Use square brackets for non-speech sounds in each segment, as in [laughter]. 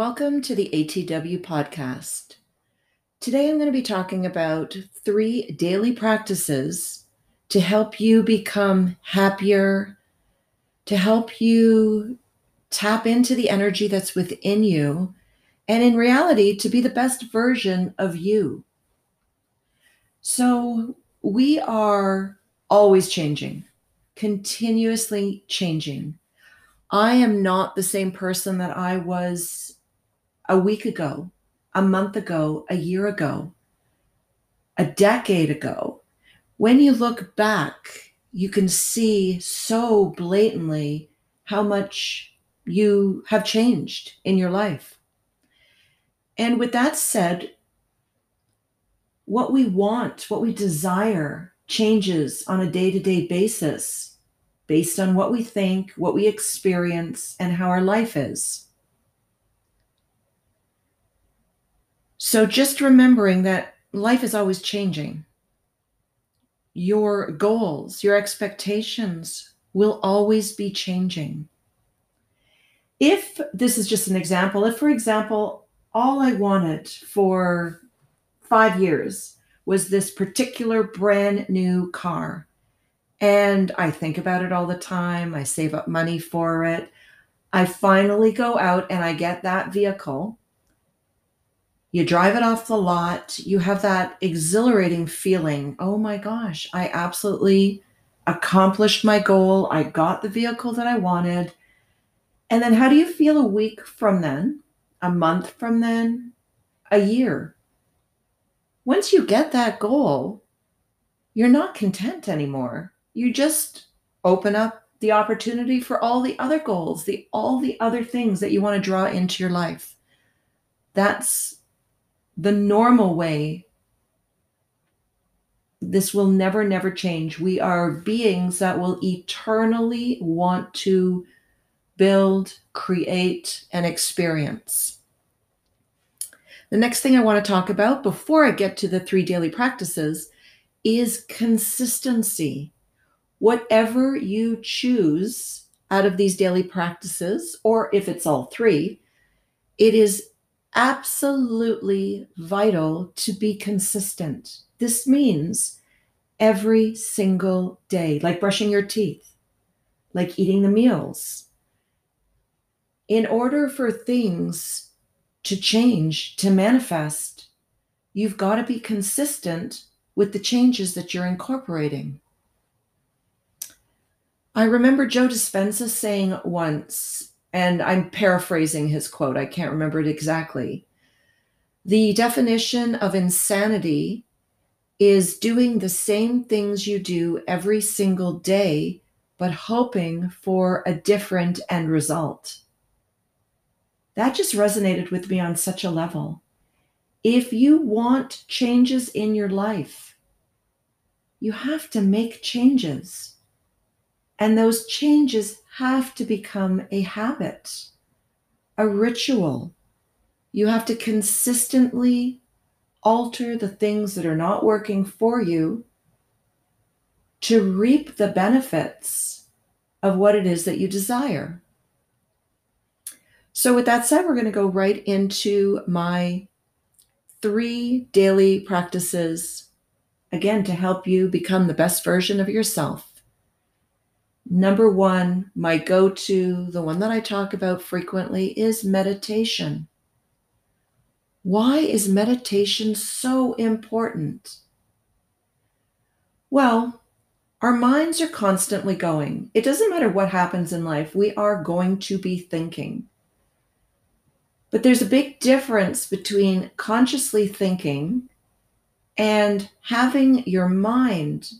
Welcome to the ATW podcast. Today I'm going to be talking about three daily practices to help you become happier, to help you tap into the energy that's within you, and in reality, to be the best version of you. So, we are always changing, continuously changing. I am not the same person that I was a week ago, a month ago, a year ago, a decade ago. When you look back, you can see so blatantly how much you have changed in your life. And with that said, what we want, what we desire, changes on a day to day basis based on what we think, what we experience, and how our life is. So just remembering that life is always changing. Your goals, your expectations will always be changing. If this is just an example, if, for example, all I wanted for five years was this particular brand new car, and I think about it all the time, I save up money for it, I finally go out and I get that vehicle you drive it off the lot, you have that exhilarating feeling oh my gosh, I absolutely accomplished my goal. I got the vehicle that I wanted. And then how do you feel a week from then, a month from then, a year? Once you get that goal, you're not content anymore. You just open up the opportunity for all the other goals, the all the other things that you want to draw into your life. That's the normal way. This will never, never change. We are beings that will eternally want to build, create, and experience. The next thing I want to talk about before I get to the three daily practices is consistency. Whatever you choose out of these daily practices, or if it's all three, it is absolutely vital to be consistent. This means every single day, like brushing your teeth, like eating the meals. In order for things to change, to manifest, you've got to be consistent with the changes that you're incorporating. I remember Joe Dispenza saying once and I'm paraphrasing his quote, I can't remember it exactly. The definition of insanity is doing the same things you do every single day, but hoping for a different end result. That just resonated with me on such a level. If you want changes in your life, you have to make changes. And those changes have to become a habit, a ritual. You have to consistently alter the things that are not working for you to reap the benefits of what it is that you desire. So, with that said, we're going to go right into my three daily practices, again, to help you become the best version of yourself. Number one, my go to, the one that I talk about frequently, is meditation. Why is meditation so important? Well, our minds are constantly going. It doesn't matter what happens in life, we are going to be thinking. But there's a big difference between consciously thinking and having your mind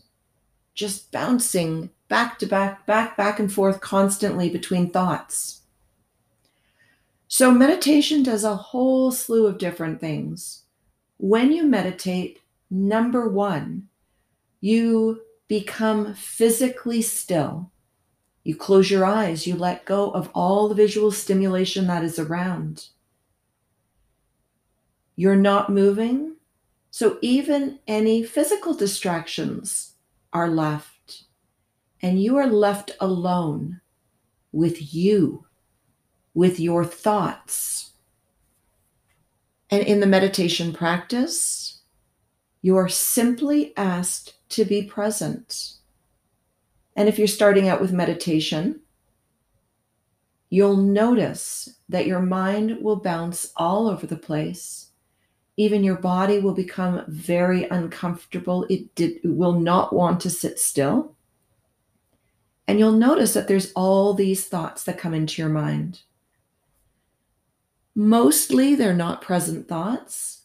just bouncing back to back, back, back and forth constantly between thoughts. So, meditation does a whole slew of different things. When you meditate, number one, you become physically still. You close your eyes, you let go of all the visual stimulation that is around. You're not moving, so even any physical distractions are left and you are left alone with you, with your thoughts. And in the meditation practice, you are simply asked to be present. And if you're starting out with meditation, you'll notice that your mind will bounce all over the place. Even your body will become very uncomfortable. It, did, it will not want to sit still. And you'll notice that there's all these thoughts that come into your mind. Mostly they're not present thoughts,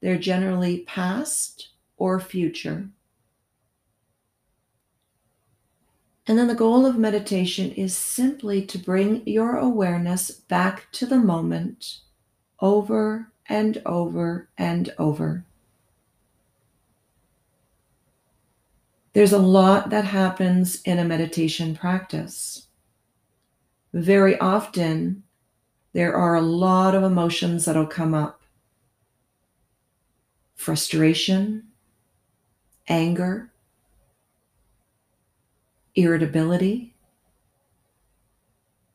they're generally past or future. And then the goal of meditation is simply to bring your awareness back to the moment over and over and over. There's a lot that happens in a meditation practice. Very often, there are a lot of emotions that'll come up frustration, anger, irritability,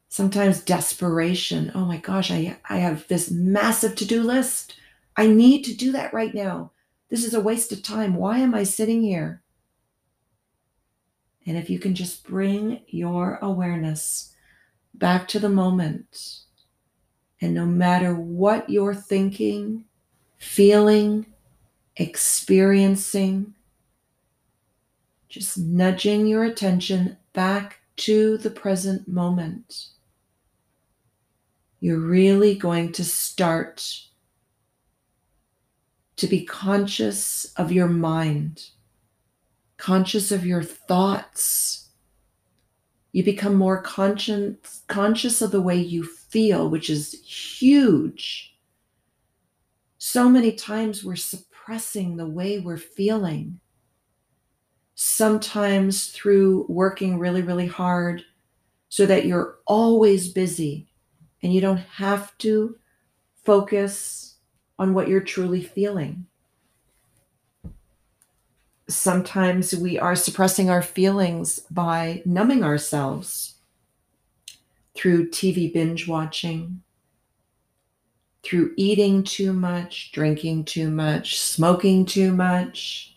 sometimes desperation. Oh my gosh, I, I have this massive to do list. I need to do that right now. This is a waste of time. Why am I sitting here? And if you can just bring your awareness back to the moment, and no matter what you're thinking, feeling, experiencing, just nudging your attention back to the present moment. You're really going to start to be conscious of your mind, conscious of your thoughts. You become more conscious, conscious of the way you feel, which is huge. So many times we're suppressing the way we're feeling sometimes through working really, really hard so that you're always busy and you don't have to focus on what you're truly feeling. Sometimes we are suppressing our feelings by numbing ourselves through TV binge watching, through eating too much, drinking too much, smoking too much,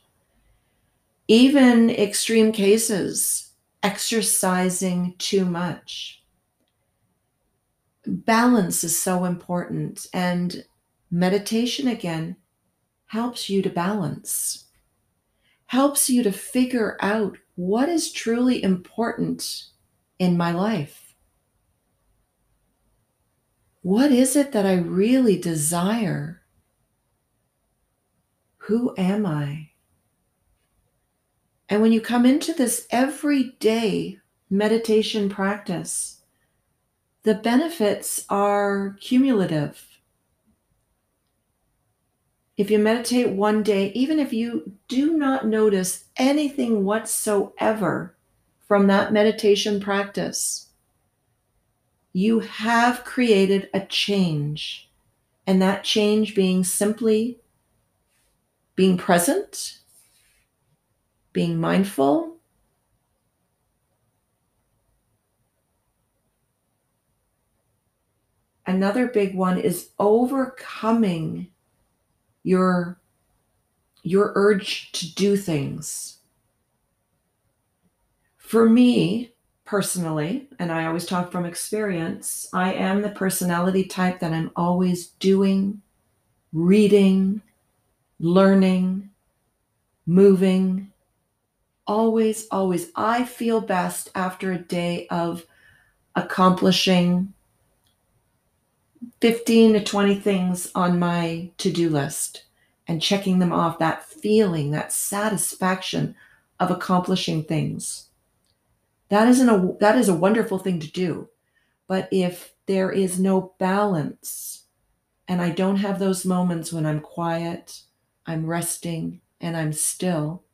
even extreme cases, exercising too much. Balance is so important, and meditation again helps you to balance, helps you to figure out what is truly important in my life. What is it that I really desire? Who am I? And when you come into this everyday meditation practice, the benefits are cumulative. If you meditate one day, even if you do not notice anything whatsoever from that meditation practice, you have created a change. And that change being simply being present being mindful. Another big one is overcoming your your urge to do things. For me personally, and I always talk from experience, I am the personality type that I'm always doing, reading, learning, moving, always, always, I feel best after a day of accomplishing 15 to 20 things on my to do list and checking them off. That feeling, that satisfaction of accomplishing things. That isn't a that is a wonderful thing to do. But if there is no balance and I don't have those moments when I'm quiet, I'm resting, and I'm still,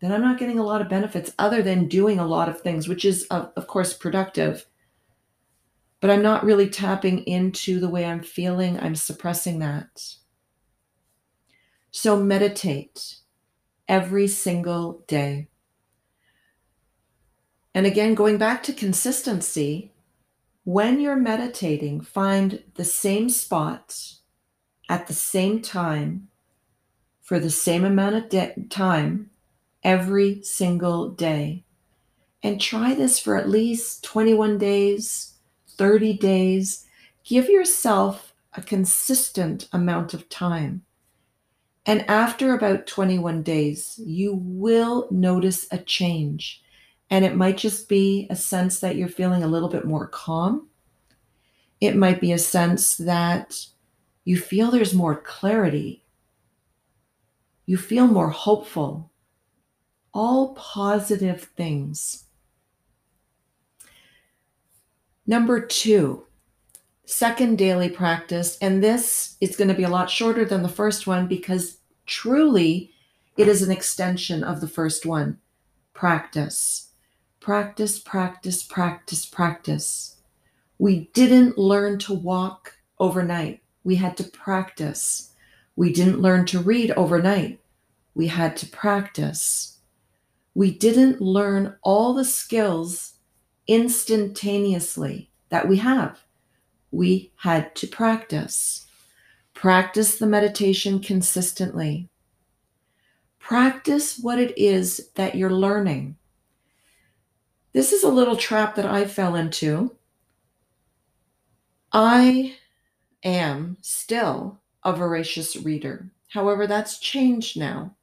then I'm not getting a lot of benefits other than doing a lot of things, which is, of, of course, productive. But I'm not really tapping into the way I'm feeling. I'm suppressing that. So meditate every single day. And again, going back to consistency, when you're meditating, find the same spot at the same time for the same amount of de- time every single day. And try this for at least 21 days, 30 days. Give yourself a consistent amount of time. And after about 21 days, you will notice a change. And it might just be a sense that you're feeling a little bit more calm. It might be a sense that you feel there's more clarity. You feel more hopeful. All positive things. Number two, second daily practice. And this is going to be a lot shorter than the first one because truly it is an extension of the first one. Practice. Practice, practice, practice, practice. We didn't learn to walk overnight. We had to practice. We didn't learn to read overnight. We had to practice. We didn't learn all the skills instantaneously that we have. We had to practice. Practice the meditation consistently. Practice what it is that you're learning. This is a little trap that I fell into. I am still a voracious reader. However, that's changed now.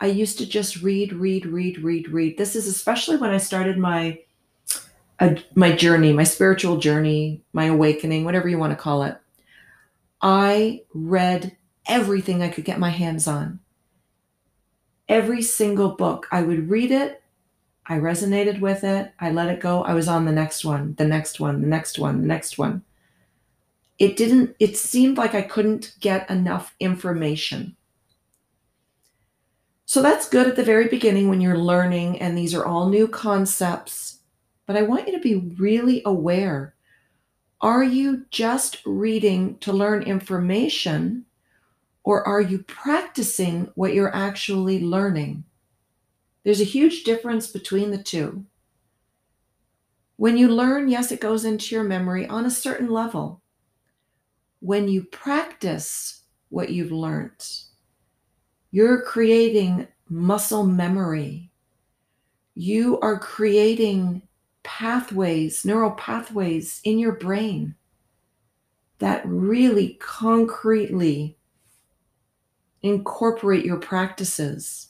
I used to just read, read, read, read, read. This is especially when I started my uh, my journey, my spiritual journey, my awakening, whatever you want to call it. I read everything I could get my hands on. Every single book, I would read it. I resonated with it. I let it go. I was on the next one, the next one, the next one, the next one. It didn't, it seemed like I couldn't get enough information. So that's good at the very beginning when you're learning and these are all new concepts. But I want you to be really aware. Are you just reading to learn information or are you practicing what you're actually learning? There's a huge difference between the two. When you learn, yes, it goes into your memory on a certain level. When you practice what you've learned, you're creating muscle memory. You are creating pathways, neural pathways in your brain that really concretely incorporate your practices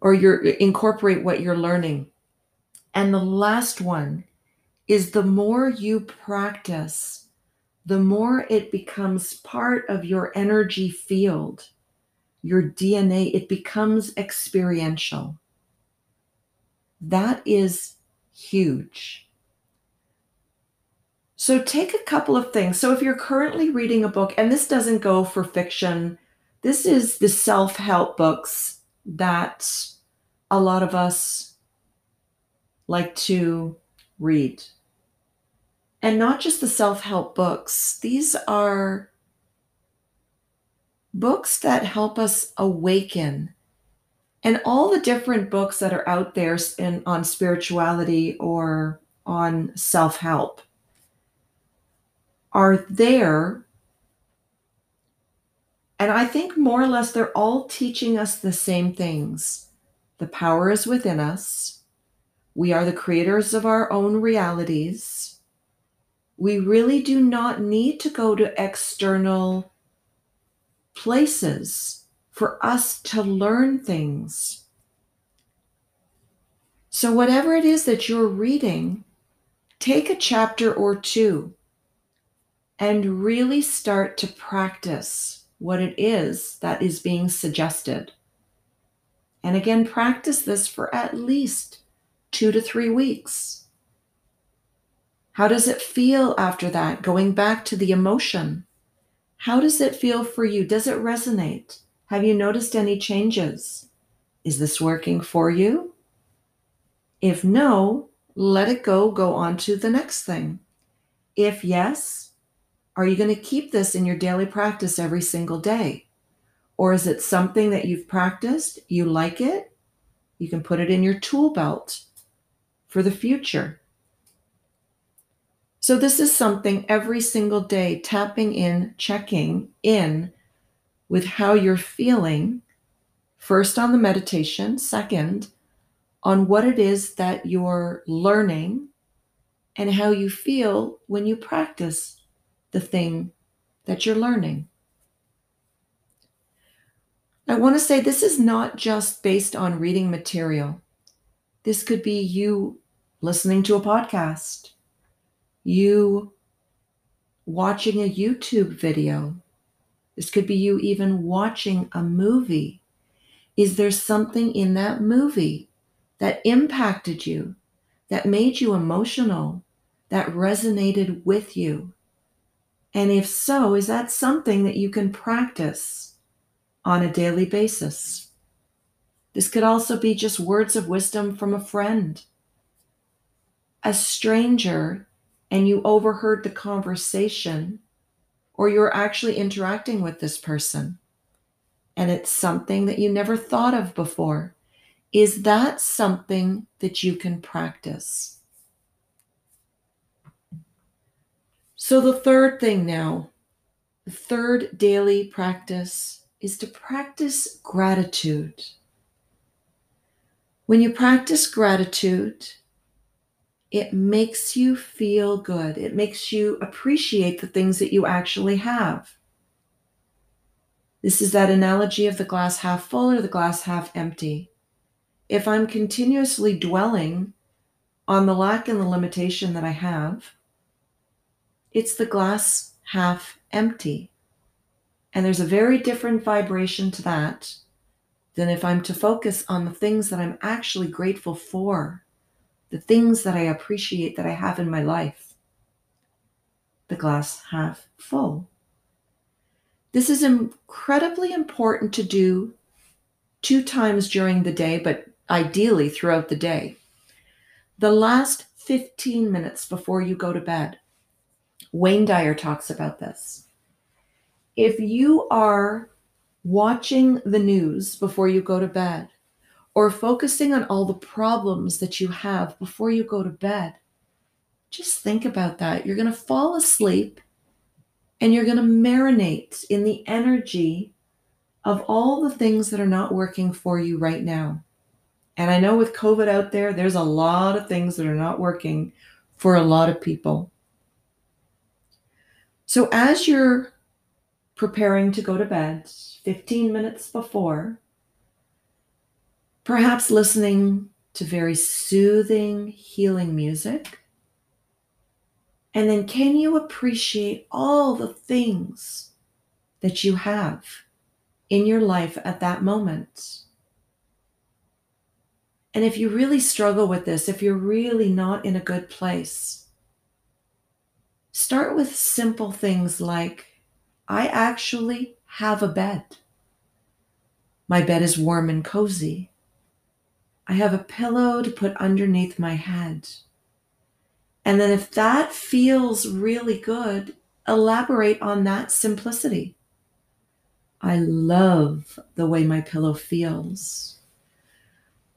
or your incorporate what you're learning. And the last one is the more you practice, the more it becomes part of your energy field your DNA, it becomes experiential. That is huge. So take a couple of things. So if you're currently reading a book, and this doesn't go for fiction, this is the self help books that a lot of us like to read. And not just the self help books, these are books that help us awaken and all the different books that are out there in, on spirituality or on self-help are there. And i think more or less they're all teaching us the same things. The power is within us. We are the creators of our own realities. We really do not need to go to external places for us to learn things. So, whatever it is that you're reading, take a chapter or two and really start to practice what it is that is being suggested. And again, practice this for at least two to three weeks. How does it feel after that? Going back to the emotion. How does it feel for you? Does it resonate? Have you noticed any changes? Is this working for you? If no, let it go, go on to the next thing. If yes, are you going to keep this in your daily practice every single day? Or is it something that you've practiced, you like it, you can put it in your tool belt for the future? So, this is something every single day, tapping in, checking in with how you're feeling, first on the meditation, second, on what it is that you're learning and how you feel when you practice the thing that you're learning. I want to say this is not just based on reading material. This could be you listening to a podcast, you watching a YouTube video. This could be you even watching a movie. Is there something in that movie that impacted you, that made you emotional, that resonated with you? And if so, is that something that you can practice on a daily basis? This could also be just words of wisdom from a friend, a stranger, and you overheard the conversation, or you're actually interacting with this person, and it's something that you never thought of before. Is that something that you can practice? So, the third thing now, the third daily practice is to practice gratitude. When you practice gratitude, it makes you feel good. It makes you appreciate the things that you actually have. This is that analogy of the glass half full or the glass half empty. If I'm continuously dwelling on the lack and the limitation that I have, it's the glass half empty. And there's a very different vibration to that than if I'm to focus on the things that I'm actually grateful for, the things that I appreciate that I have in my life. The glass half full. This is incredibly important to do two times during the day, but ideally throughout the day. The last 15 minutes before you go to bed. Wayne Dyer talks about this. If you are watching the news before you go to bed or focusing on all the problems that you have before you go to bed, just think about that. You're going to fall asleep and you're going to marinate in the energy of all the things that are not working for you right now. And I know with COVID out there, there's a lot of things that are not working for a lot of people. So as you're preparing to go to bed, 15 minutes before, perhaps listening to very soothing, healing music. And then, can you appreciate all the things that you have in your life at that moment? And if you really struggle with this, if you're really not in a good place, Start with simple things like I actually have a bed. My bed is warm and cozy. I have a pillow to put underneath my head. And then, if that feels really good, elaborate on that simplicity. I love the way my pillow feels.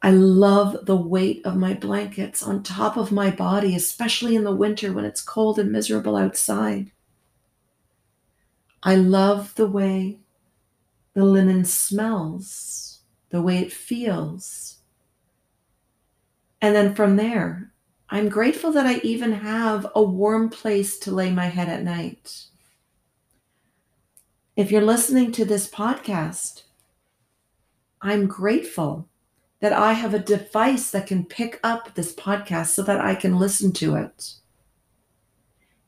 I love the weight of my blankets on top of my body, especially in the winter when it's cold and miserable outside. I love the way the linen smells, the way it feels. And then from there, I'm grateful that I even have a warm place to lay my head at night. If you're listening to this podcast, I'm grateful that I have a device that can pick up this podcast so that I can listen to it.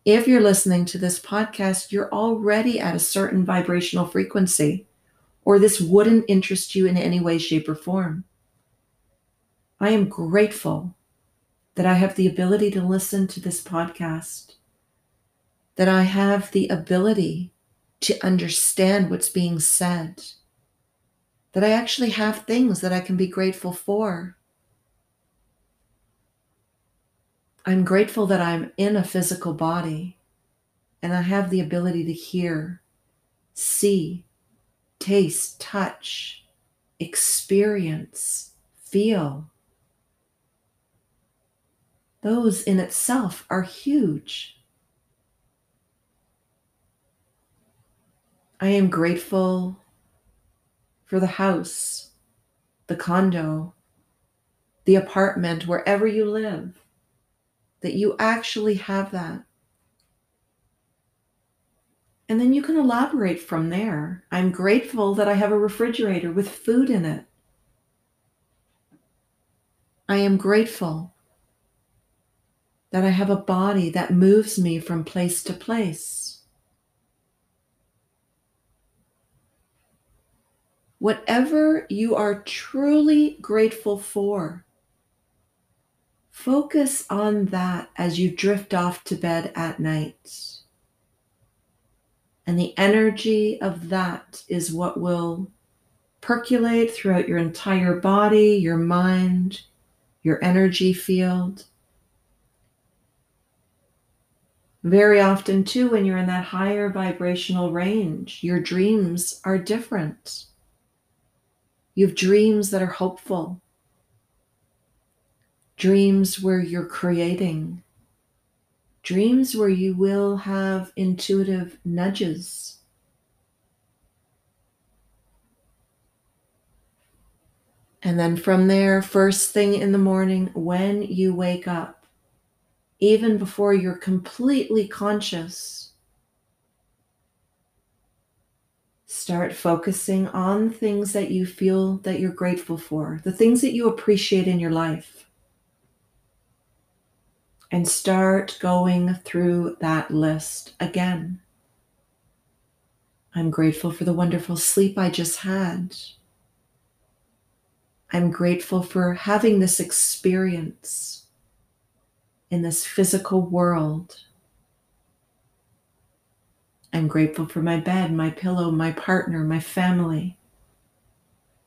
If you're listening to this podcast, you're already at a certain vibrational frequency, or this wouldn't interest you in any way, shape, or form. I am grateful that I have the ability to listen to this podcast, that I have the ability to understand what's being said that I actually have things that I can be grateful for. I'm grateful that I'm in a physical body and I have the ability to hear, see, taste, touch, experience, feel those in itself are huge. I am grateful for the house, the condo, the apartment, wherever you live, that you actually have that. And then you can elaborate from there. I'm grateful that I have a refrigerator with food in it. I am grateful that I have a body that moves me from place to place. Whatever you are truly grateful for, focus on that as you drift off to bed at night. And the energy of that is what will percolate throughout your entire body, your mind, your energy field. Very often, too, when you're in that higher vibrational range, your dreams are different. You have dreams that are hopeful, dreams where you're creating, dreams where you will have intuitive nudges. And then from there, first thing in the morning, when you wake up, even before you're completely conscious, start focusing on things that you feel that you're grateful for, the things that you appreciate in your life. And start going through that list again. I'm grateful for the wonderful sleep I just had. I'm grateful for having this experience in this physical world. I'm grateful for my bed, my pillow, my partner, my family.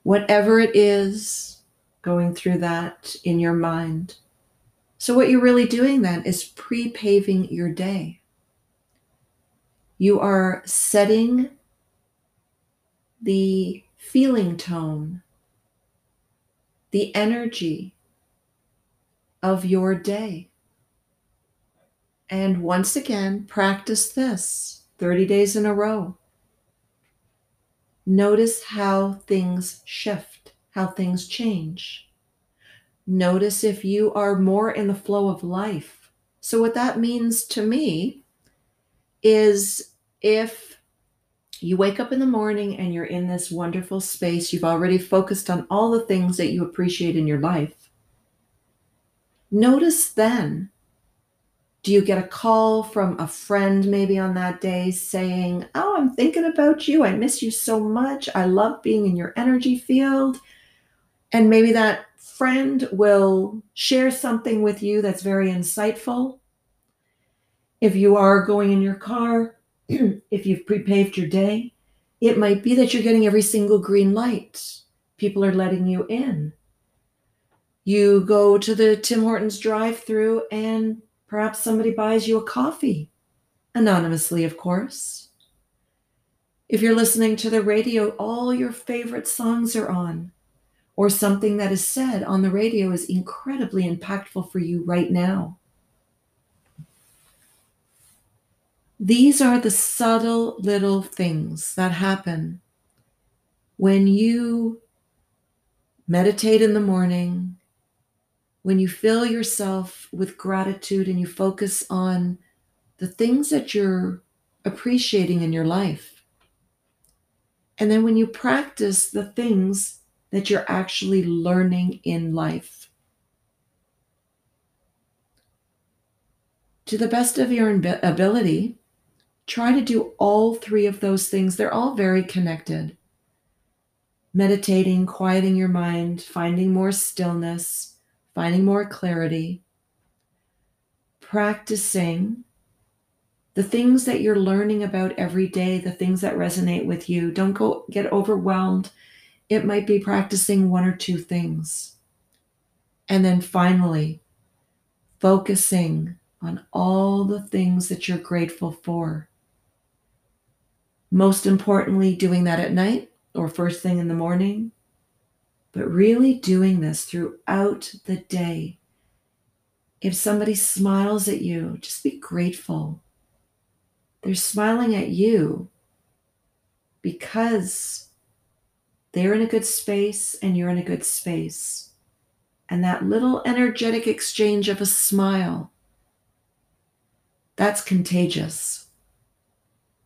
Whatever it is going through that in your mind. So, what you're really doing then is pre paving your day. You are setting the feeling tone the energy of your day. And once again, practice this 30 days in a row. Notice how things shift, how things change. Notice if you are more in the flow of life. So, what that means to me is if you wake up in the morning and you're in this wonderful space. You've already focused on all the things that you appreciate in your life. Notice then do you get a call from a friend maybe on that day saying, Oh, I'm thinking about you. I miss you so much. I love being in your energy field. And maybe that friend will share something with you that's very insightful. If you are going in your car, [clears throat] if you've pre-paved your day, it might be that you're getting every single green light. People are letting you in. You go to the Tim Hortons drive through and perhaps somebody buys you a coffee, anonymously, of course. If you're listening to the radio, all your favorite songs are on, or something that is said on the radio is incredibly impactful for you right now. These are the subtle little things that happen when you meditate in the morning, when you fill yourself with gratitude and you focus on the things that you're appreciating in your life. And then when you practice the things that you're actually learning in life. To the best of your ability, Try to do all three of those things. They're all very connected. Meditating, quieting your mind, finding more stillness, finding more clarity, practicing the things that you're learning about every day, the things that resonate with you. Don't go get overwhelmed. It might be practicing one or two things. And then finally, focusing on all the things that you're grateful for. Most importantly, doing that at night or first thing in the morning, but really doing this throughout the day. If somebody smiles at you, just be grateful. They're smiling at you. because they're in a good space and you're in a good space. And that little energetic exchange of a smile, that's contagious.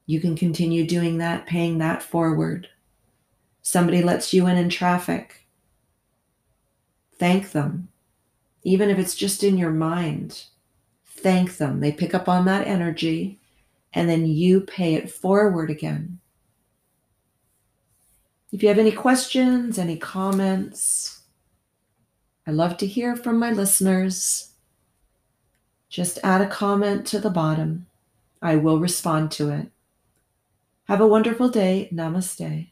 You can continue doing that, paying that forward. Somebody lets you in in traffic. Thank them. Even if it's just in your mind, thank them. They pick up on that energy and then you pay it forward again. If you have any questions, any comments, I love to hear from my listeners. Just add a comment to the bottom. I will respond to it. Have a wonderful day. Namaste.